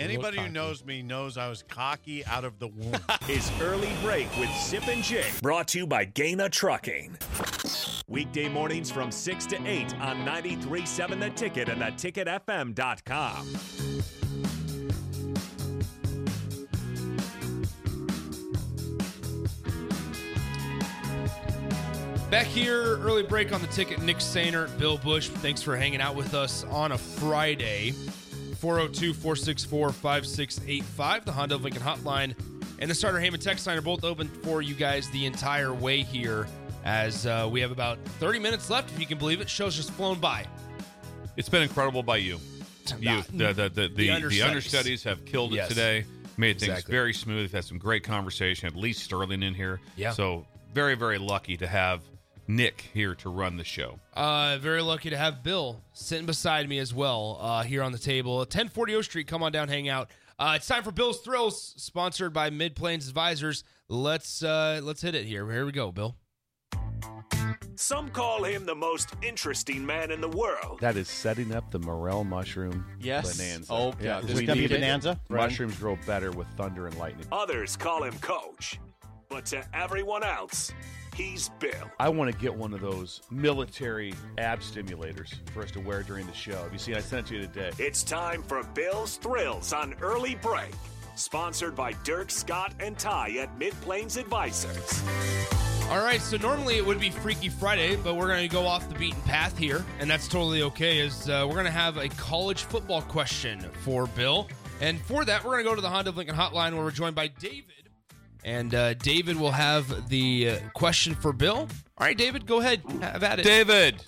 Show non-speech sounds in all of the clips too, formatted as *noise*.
Anybody who knows me knows I was cocky out of the womb. *laughs* is Early Break with Sip and Jake. Brought to you by Gaina Trucking. Weekday mornings from 6 to 8 on 93.7 The Ticket and theticketfm.com. Back here, early break on the ticket. Nick Sainer, Bill Busch, thanks for hanging out with us on a Friday. 402 464 5685, the Honda of Lincoln hotline, and the Starter Heyman text line are both open for you guys the entire way here as uh, we have about 30 minutes left, if you can believe it. Show's just flown by. It's been incredible by you. You, the, the, the, the, the understudies. have killed it today, made things very smooth. We've had some great conversation. At least Sterling in here. Yeah. So very, very lucky to have Nick here to run the show. Uh, very lucky to have Bill sitting beside me as well uh, here on the table. 1040 O Street, come on down, hang out. Uh, it's time for Bill's Thrills, sponsored by Mid Plains Advisors. Let's uh, let's hit it here. Here we go, Bill. Some call him the most interesting man in the world. That is setting up the morel mushroom Yes. bonanza. Oh, yeah. There's we gonna be need it. bonanza? Right. Mushrooms grow better with thunder and lightning. Others call him Coach. But to everyone else, he's Bill. I want to get one of those military ab stimulators for us to wear during the show. Have you seen? I sent it to you today. It's time for Bill's Thrills on Early Break. Sponsored by Dirk, Scott, and Ty at Mid Plains Advisors. All right, so normally it would be Freaky Friday, but we're going to go off the beaten path here, and that's totally okay. Is uh, we're going to have a college football question for Bill, and for that we're going to go to the Honda of Lincoln Hotline, where we're joined by David, and uh, David will have the uh, question for Bill. All right, David, go ahead, have at it. David,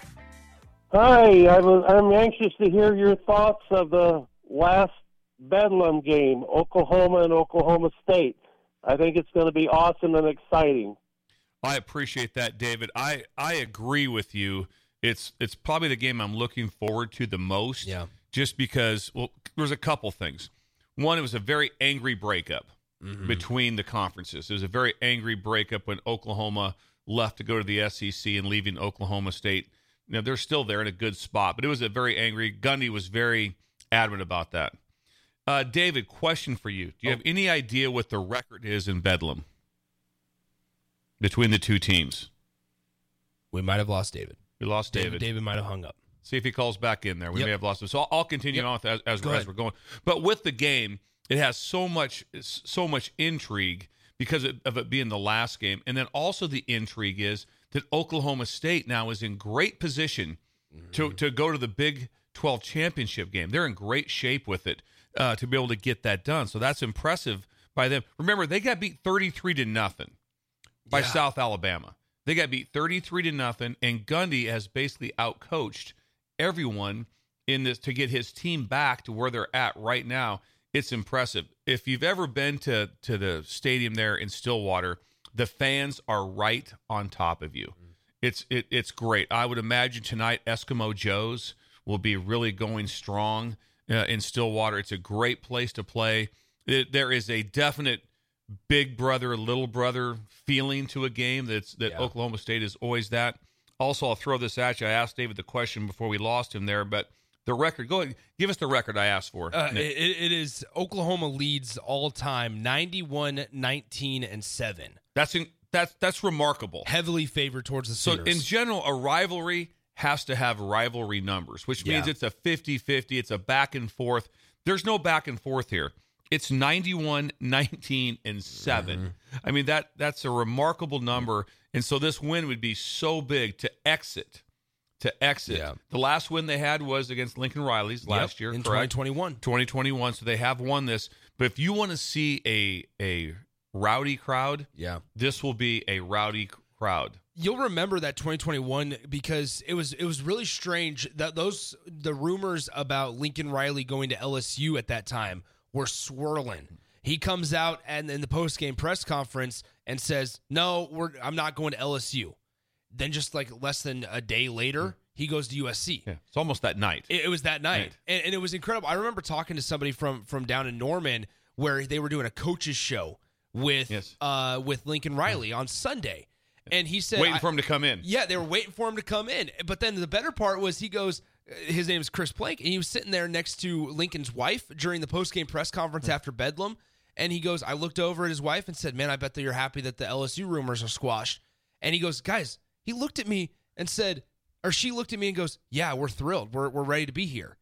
Hi, I'm, I'm anxious to hear your thoughts of the last Bedlam game, Oklahoma and Oklahoma State. I think it's going to be awesome and exciting. I appreciate that, David. I I agree with you. It's it's probably the game I'm looking forward to the most. Yeah. Just because, well, there's a couple things. One, it was a very angry breakup between the conferences. It was a very angry breakup when Oklahoma left to go to the SEC and leaving Oklahoma State. You know, they're still there in a good spot, but it was a very angry. Gundy was very adamant about that. Uh, David, question for you: Do you have any idea what the record is in Bedlam between the two teams? We might have lost David. We lost David. David, David might have hung up. See if he calls back in there. We Yep. may have lost him. So I'll, I'll continue Yep. on with as, as, as we're going. But with the game, it has so much so much intrigue because of, of it being the last game, and then also the intrigue is that Oklahoma State now is in great position Mm-hmm. to to go to the Big Twelve championship game. They're in great shape with it uh, to be able to get that done. So that's impressive by them. Remember, they got beat thirty three to nothing by Yeah. South Alabama. They got beat 33 to nothing, and Gundy has basically outcoached everyone in this to get his team back to where they're at right now. It's impressive. If you've ever been to to the stadium there in Stillwater, the fans are right on top of you. It's it, it's great. I would imagine tonight Eskimo Joe's will be really going strong uh, in Stillwater. It's a great place to play. It, there is a definite big brother, little brother feeling to a game. That's that Yeah. Oklahoma State is always that. Also, I'll throw this at you. I asked David the question before we lost him there, but the record. Go ahead, give us the record I asked for. Uh, it, it is Oklahoma leads all time 91, 19, and 7. that's in, that's that's remarkable. Heavily favored towards the So in general, a rivalry has to have rivalry numbers, which means Yeah. it's a 50-50, it's a back and forth. There's no back and forth here. It's 91, 19, and 7. Mm-hmm. I mean that that's a remarkable number. And so this win would be so big to exit. To exit. Yeah. The last win they had was against Lincoln Riley's last Yep, year. in correct? 2021. 2021. So they have won this. But if you want to see a a rowdy crowd, Yeah. this will be a rowdy crowd. You'll remember that 2021 because it was it was really strange that those the rumors about Lincoln Riley going to LSU at that time were swirling. He comes out and in the post game press conference and says, "No, we're I'm not going to LSU." Then just like less than a day later, he goes to USC. Yeah, it's almost that night. It, it was that night, and, and it was incredible. I remember talking to somebody from from down in Norman where they were doing a coaches show with Yes. uh with Lincoln Riley on Sunday, and he said, Waiting for him to come in. yeah, they were waiting for him to come in. But then the better part was he goes, his name is Chris Plank, and he was sitting there next to Lincoln's wife during the post-game press conference after Bedlam. And he goes, I looked over at his wife and said, Man, I bet that you're happy that the LSU rumors are squashed. And he goes, Guys, he looked at me and said, or she looked at me and goes, Yeah, we're thrilled. We're, we're ready to be here.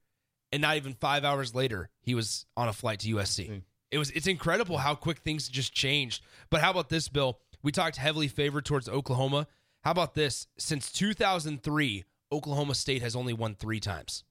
And not even five hours later, he was on a flight to USC. It was it's incredible how quick things just changed. But how about this, Bill? We talked heavily favored towards Oklahoma. How about this? Since 2003, Oklahoma State has only won three times.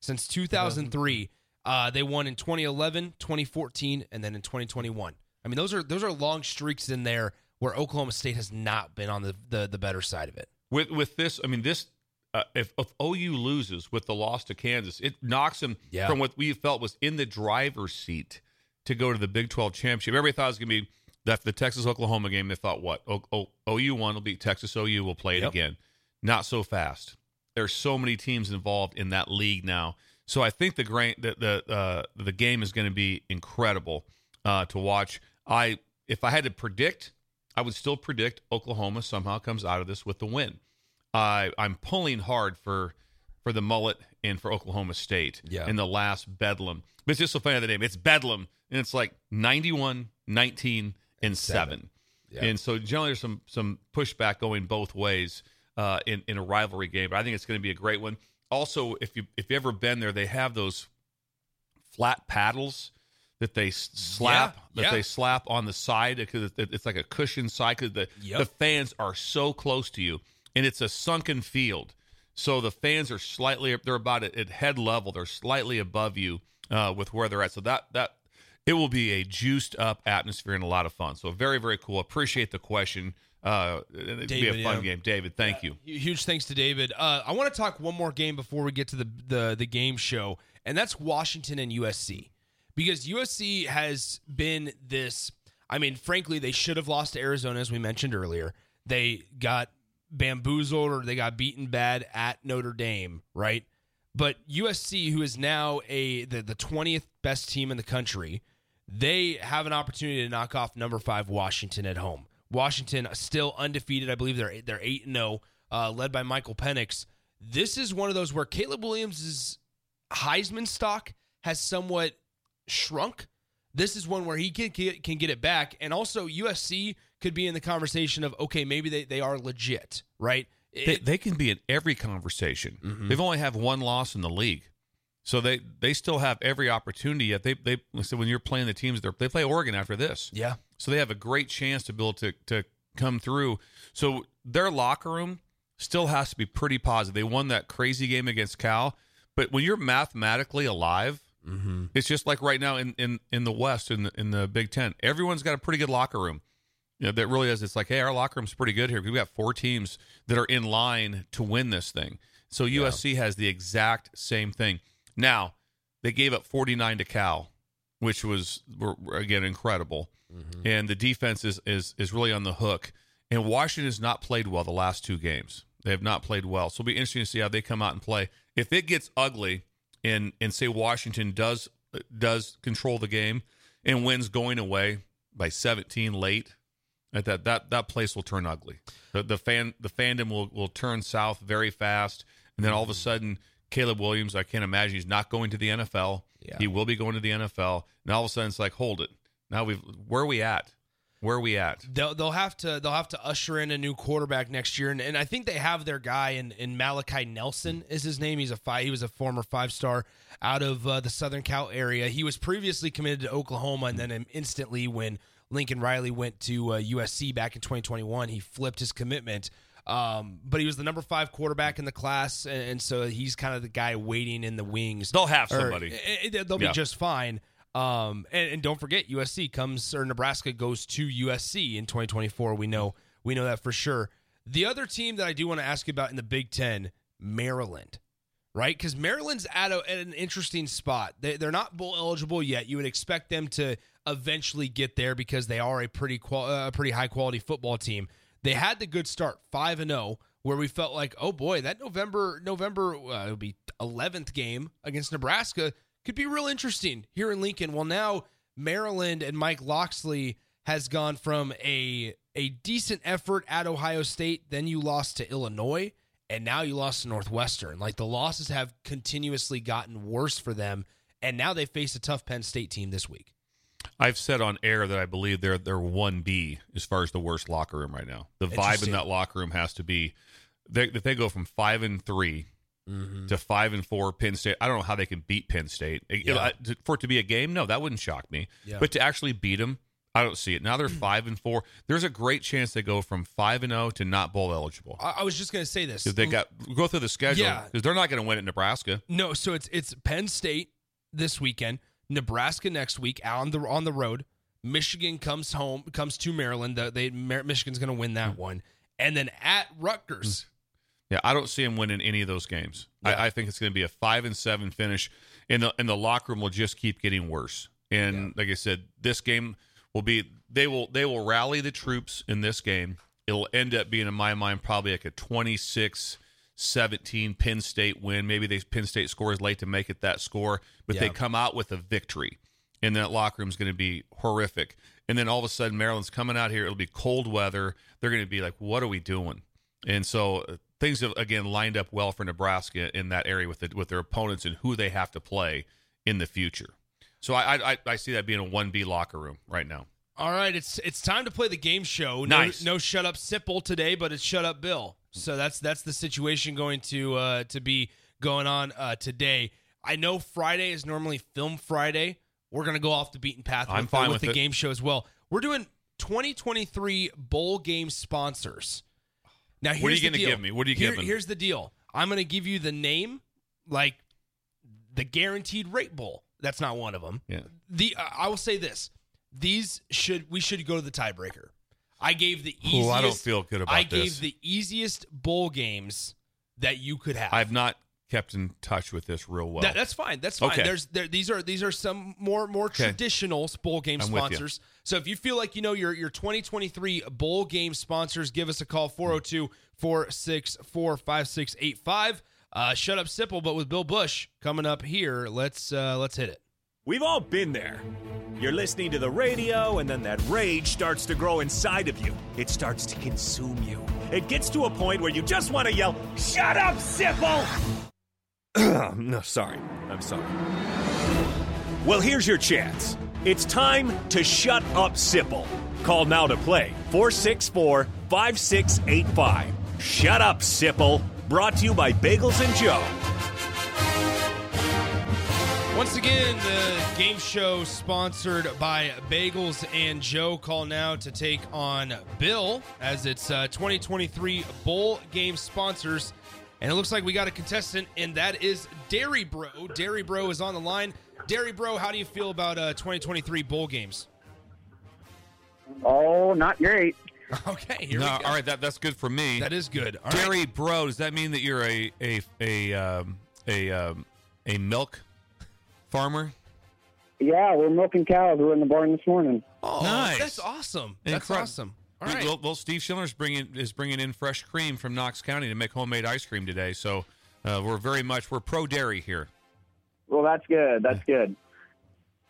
Since 2003, uh, they won in 2011, 2014, and then in 2021. I mean, those are those are long streaks in there where Oklahoma State has not been on the the, the better side of it. With with this, I mean, this uh, if, if OU loses with the loss to Kansas, it knocks them Yeah. from what we felt was in the driver's seat to go to the Big 12 championship. Everybody thought it was going to be that the Texas Oklahoma game. They thought, what? O, o, OU won, will beat Texas. OU will play it Yep. again. Not so fast. There's so many teams involved in that league now. So I think the grain, the the uh, the game is going to be incredible uh, to watch. I if I had to predict, I would still predict Oklahoma somehow comes out of this with the win. I I'm pulling hard for for the mullet and for Oklahoma State Yeah. in the last Bedlam. But it's just so funny the name. It's Bedlam, and it's like 91, 19, and seven. Yeah. And so generally there's some some pushback going both ways uh, in in a rivalry game. But I think it's going to be a great one. Also, if you if you ever been there, they have those flat paddles that they slap Yeah, that yeah. they slap on the side because it's like a cushion side because the Yep. the fans are so close to you and it's a sunken field. So the fans are slightly they're about at, head level. They're slightly above you uh, with where they're at. So that that it will be a juiced up atmosphere and a lot of fun. So very very cool. Appreciate the question. Uh it'd be a fun yeah. game. David thank you. Huge thanks to David. Uh, I want to talk one more game before we get to the, the the game show, and that's Washington and USC because USC has been this. I mean, frankly, they should have lost to Arizona, as we mentioned earlier. They got bamboozled or they got beaten bad at Notre Dame, right? But USC, who is now a the the twentieth best team in the country, they have an opportunity to knock off number five Washington at home. Washington still undefeated. I believe they're they're eight and zero, uh, led by Michael Penix. This is one of those where Caleb Williams' Heisman stock has somewhat shrunk. This is one where he can get, can get it back, and also USC could be in the conversation of okay, maybe they, they are legit, right? they, It- they can be in every conversation Mhm. they've only have one loss in the league so they they still have every opportunity yet they they so when you're playing the teams they're, they play oregon after this yeah, So they have a great chance to be able to to come through. So their locker room still has to be pretty positive. They won that crazy game against Cal, but when you're mathematically alive, mm-hmm. it's just like right now in in in the West in the in the Big Ten. Everyone's got a pretty good locker room. You know, that really is. It's like, hey, our locker room's pretty good here. We've got four teams that are in line to win this thing. So USC has the exact same thing. Now they gave up 49 to Cal, which was again incredible and the defense is, is is really on the hook. And Washington has not played well the last two games. They have not played well, so it'll be interesting to see how they come out and play. If it gets ugly, and and say Washington does does control the game and wins going away by 17 late, at that that that place will turn ugly. The the fan the fandom will will turn south very fast, and then all of a mm-hmm. sudden. Caleb Williams, I can't imagine he's not going to the NFL. Yeah. He will be going to the NFL. And all of a sudden, it's like, hold it. Now we've where are we at? Where are we at? they'll they'll have to they'll have to usher in a new quarterback next year, and, and I think they have their guy in, in Malachi Nelson is his name. He's a five. He was a former five star out of uh, the Southern Cal area. He was previously committed to Oklahoma, and then instantly when Lincoln Riley went to uh, USC back in 2021, he flipped his commitment. Um, but he was the number five quarterback in the class, and, and so he's kind of the guy waiting in the wings. They'll have Or- somebody. eh, eh, they'll be Yeah. just fine. Um, and, and don't forget, USC comes or Nebraska goes to USC in 2024. We know we know that for sure. The other team that I do want to ask you about in the Big Ten, Maryland. right? Because Maryland's at, a, at an interesting spot. They, they're not bowl eligible yet. You would expect them to eventually get there because they are a pretty qual- uh, pretty high quality football team. They had the good start, five and zero, where we felt like, oh boy, that November November uh, it'll be eleventh game against Nebraska could be real interesting here in Lincoln. Well, now Maryland and Mike Locksley has gone from a a decent effort at Ohio State, then you lost to Illinois, and now you lost to Northwestern. Like the losses have continuously gotten worse for them, and now they face a tough Penn State team this week. I've said on air that I believe they're they're one B as far as the worst locker room right now. The vibe in that locker room has to be they, if they go from five and 3 Mm-hmm. to five and four Penn State. I don't know how they can beat Penn State Yeah. For it to be a game. No, that wouldn't shock me. Yeah. But to actually beat them, I don't see it. Now they're *clears throat* five and four. There's a great chance they go from five and zero to not bowl eligible. I, I was just going to say this. If they got go through the schedule Yeah. because they're not going to win at Nebraska. No, so it's it's Penn State this weekend, Nebraska next week on the on the road. Michigan comes home, comes to Maryland. The, they Michigan's going to win that one, and then at Rutgers. Yeah, I don't see them winning any of those games. Yeah. I, I think it's going to be a five and seven finish, and the and the locker room will just keep getting worse. And like I said, this game will be they will they will rally the troops in this game. It'll end up being in my mind probably like a 26-17 Penn State win. Maybe they Penn State scores late to make it that score, but they come out with a victory. And that locker room is going to be horrific. And then all of a sudden, Maryland's coming out here. It'll be cold weather. They're going to be like, "What are we doing?" And so things have again lined up well for Nebraska in that area with the, with their opponents and who they have to play in the future. So I I, I see that being a one B locker room right now. All right, it's it's time to play the game show. No, Nice. no shut up Sipple today, but it's shut up Bill. So that's that's the situation going to uh, to be going on uh, today. I know Friday is normally Film Friday. We're gonna go off the beaten path I'm with, fine with with the it. game show as well. We're doing 2023 bowl game sponsors. Now, here's What are you the gonna deal. give me? What are you Here- giving? Here's the deal. I'm gonna give you the name, like the guaranteed rate bowl. That's not one of them Yeah. the uh, I will say this: these should we should go to the tiebreaker. I gave the easiest. Ooh, I don't feel good about I this. gave the easiest bowl games that you could have. I've not kept in touch with this real well. That- that's fine. That's fine. Okay. There's there, these are these are some more more Okay. traditional bowl game I'm sponsors. So if you feel like you know your your 2023 bowl game sponsors, give us a call 402-464-5685. Uh, shut up, Sipple. But with Bill Busch coming up here, let's uh, let's hit it. We've all been there. You're listening to the radio, and then that rage starts to grow inside of you. It starts to consume you. It gets to a point where you just want to yell, Shut up, Sipple! *clears throat* no, sorry. I'm sorry. Well, here's your chance. It's time to shut up, Sipple. Call now to play 464 5685. Shut up, Sipple. Brought to you by Bagels and Joe. Once again, the game show sponsored by Bagels and Joe. Call now to take on Bill as it's uh, 2023 bowl game sponsors. And it looks like we got a contestant, and that is Dairy Bro. Dairy Bro is on the line. Dairy Bro, how do you feel about uh, 2023 bowl games? Oh, not great. *laughs* Okay, here no, we go. all right, that that's good for me. That is good. All right. Dairy bro, does that mean that you're a a a um, a um, a milk farmer? Yeah, we're milking cows. We were in the barn this morning. Oh, Nice. That's awesome. That's Incredi- awesome. All We- right. Well, well, Steve Schiller's bringing is bringing in fresh cream from Knox County to make homemade ice cream today. So uh, we're very much we're pro dairy here. Well, that's good. That's good.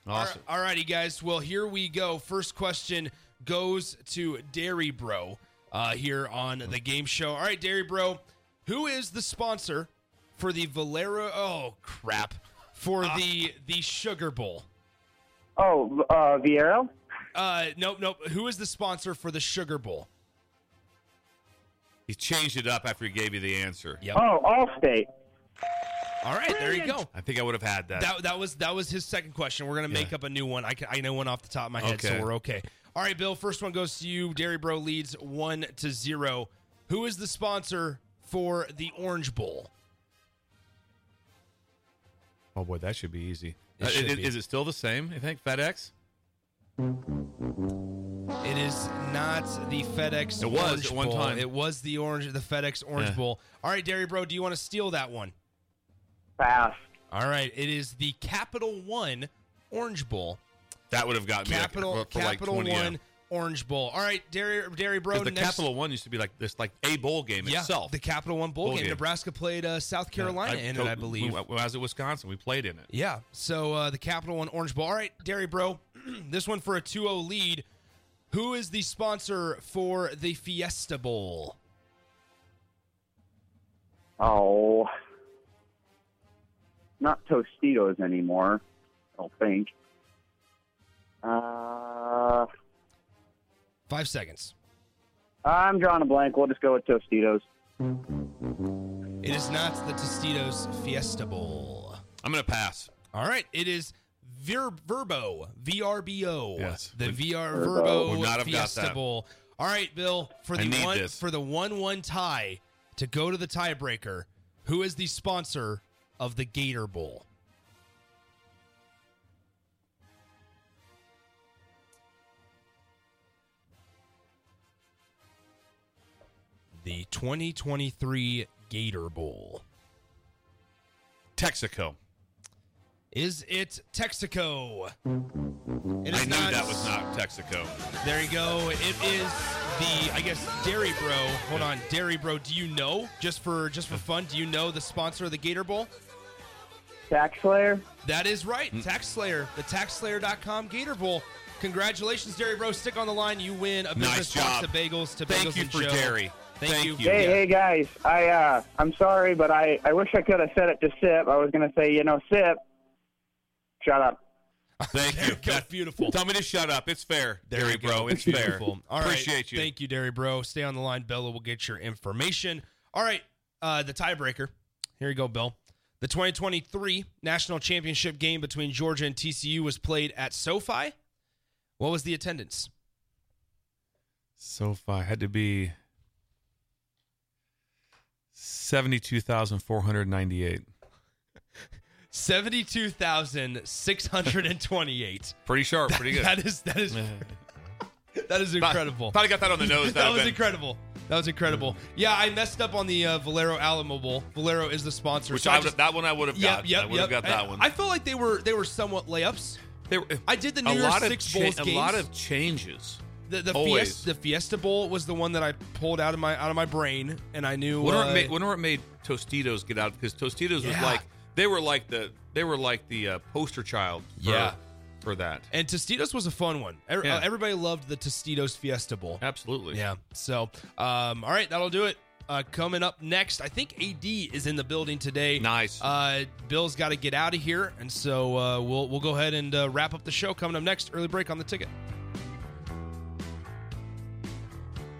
Awesome. All righty, guys. Well, here we go. First question goes to Dairy Bro uh, here on the game show. All right, Dairy Bro, who is the sponsor for the Valero? Oh crap! For the the Sugar Bowl. Oh, uh, Viero? Uh, nope, nope. Who is the sponsor for the Sugar Bowl? He changed it up after he gave you the answer. Yep. Oh, Allstate. All right, there you go. I think I would have had that. That that was that was his second question. We're gonna make Yeah. up a new one. I can, I know one off the top of my head, so Okay. we're okay. All right, Bill. First one goes to you. Dairy Bro leads one to zero. Who is the sponsor for the Orange Bowl? oh boy, that should be easy. It Uh, should is, be. is it still the same? You think FedEx? It is not the FedEx. It was Orange at one Bowl. time. It was the orange, the FedEx Orange Yeah. Bowl. All right, Dairy Bro, do you want to steal that one? Pass. All right, it is the Capital One Orange Bowl. That would have gotten me Capital like, for, for Capital like 20, yeah. One Orange Bowl. All right, Dairy Dairy Bro. 'Cause the next, Capital One used to be like this, like a bowl game yeah, itself. the Capital One Bowl, Bowl game. game. Nebraska played uh, South Carolina in it, I believe. When I was at Wisconsin, we played in it. Yeah. So uh, the Capital One Orange Bowl. All right, Dairy Bro. *clears throat* this one for a 2-0 lead. Who is the sponsor for the Fiesta Bowl? Oh, not Tostitos anymore. I don't think. Uh, Five seconds. I'm drawing a blank. We'll just go with Tostitos. It is not the Tostitos Fiesta Bowl. I'm going to pass. All right, it is Vir- Verbo, VRBO. Yes. The VR Verbo. Verbo Would not have got Fiesta. Bowl. All right, Bill, for the one this. for the 1-1 tie to go to the tiebreaker, who is the sponsor of the Gator Bowl? The 2023 Gator Bowl. Texaco. Is it Texaco? It I knew not- that was not Texaco. There you go. It is the I guess Dairy Bro. Hold on, Dairy Bro. Do you know just for just for fun? Do you know the sponsor of the Gator Bowl? Tax Slayer. That is right. Mm. Tax Slayer. The TaxSlayer.com Gator Bowl. Congratulations, Dairy Bro. Stick on the line. You win a Nice business box job. of bagels to Thank Bagels you and for Joe. Dairy. Thank, Thank you. you. Hey, Yeah. hey guys. I uh, I'm sorry, but I I wish I could have said it to Sip. I was gonna say, you know, Sip. Shut up. *laughs* Thank you. That's beautiful. Tell me to shut up. It's fair, Dairy Bro. It's beautiful. fair. All right. Appreciate you. Thank you, Dairy Bro. Stay on the line. Bella will get your information. All right. Uh, the tiebreaker. Here you go, Bill. The 2023 national championship game between Georgia and TCU was played at SoFi. What was the attendance? SoFi had to be 72,498. 72,628. *laughs* Pretty sharp. Pretty good. That is that is *laughs* that is incredible. Thought I got that on the nose. *laughs* that That, was been, incredible. That was incredible. Yeah, I messed up on the uh, Valero Alamo Bowl. Valero is the sponsor. Which so I just- that one I would have Yep, got. yep, I would yep. have got that I, one. I feel like they were they were somewhat layups. They were- I did the New a Year's Six cha- Bowls a games. lot of changes. the the. Fiesta, the Fiesta Bowl was the one that I pulled out of my out of my brain, and I knew. Wonder uh, what made, wonder what made Tostitos get out because Tostitos was like they were like the they were like the uh, poster child. For, Yeah. for that. and Tostitos was a fun one. Every- Yeah. uh, everybody loved the Tostitos Fiesta Bowl. Absolutely. Yeah. So, um, all right, that'll do it. Uh, coming up next, I think AD is in the building today. Nice. Uh, Bill's got to get out of here, and so uh, we'll we'll go ahead and uh, wrap up the show. Coming up next, early break on the ticket.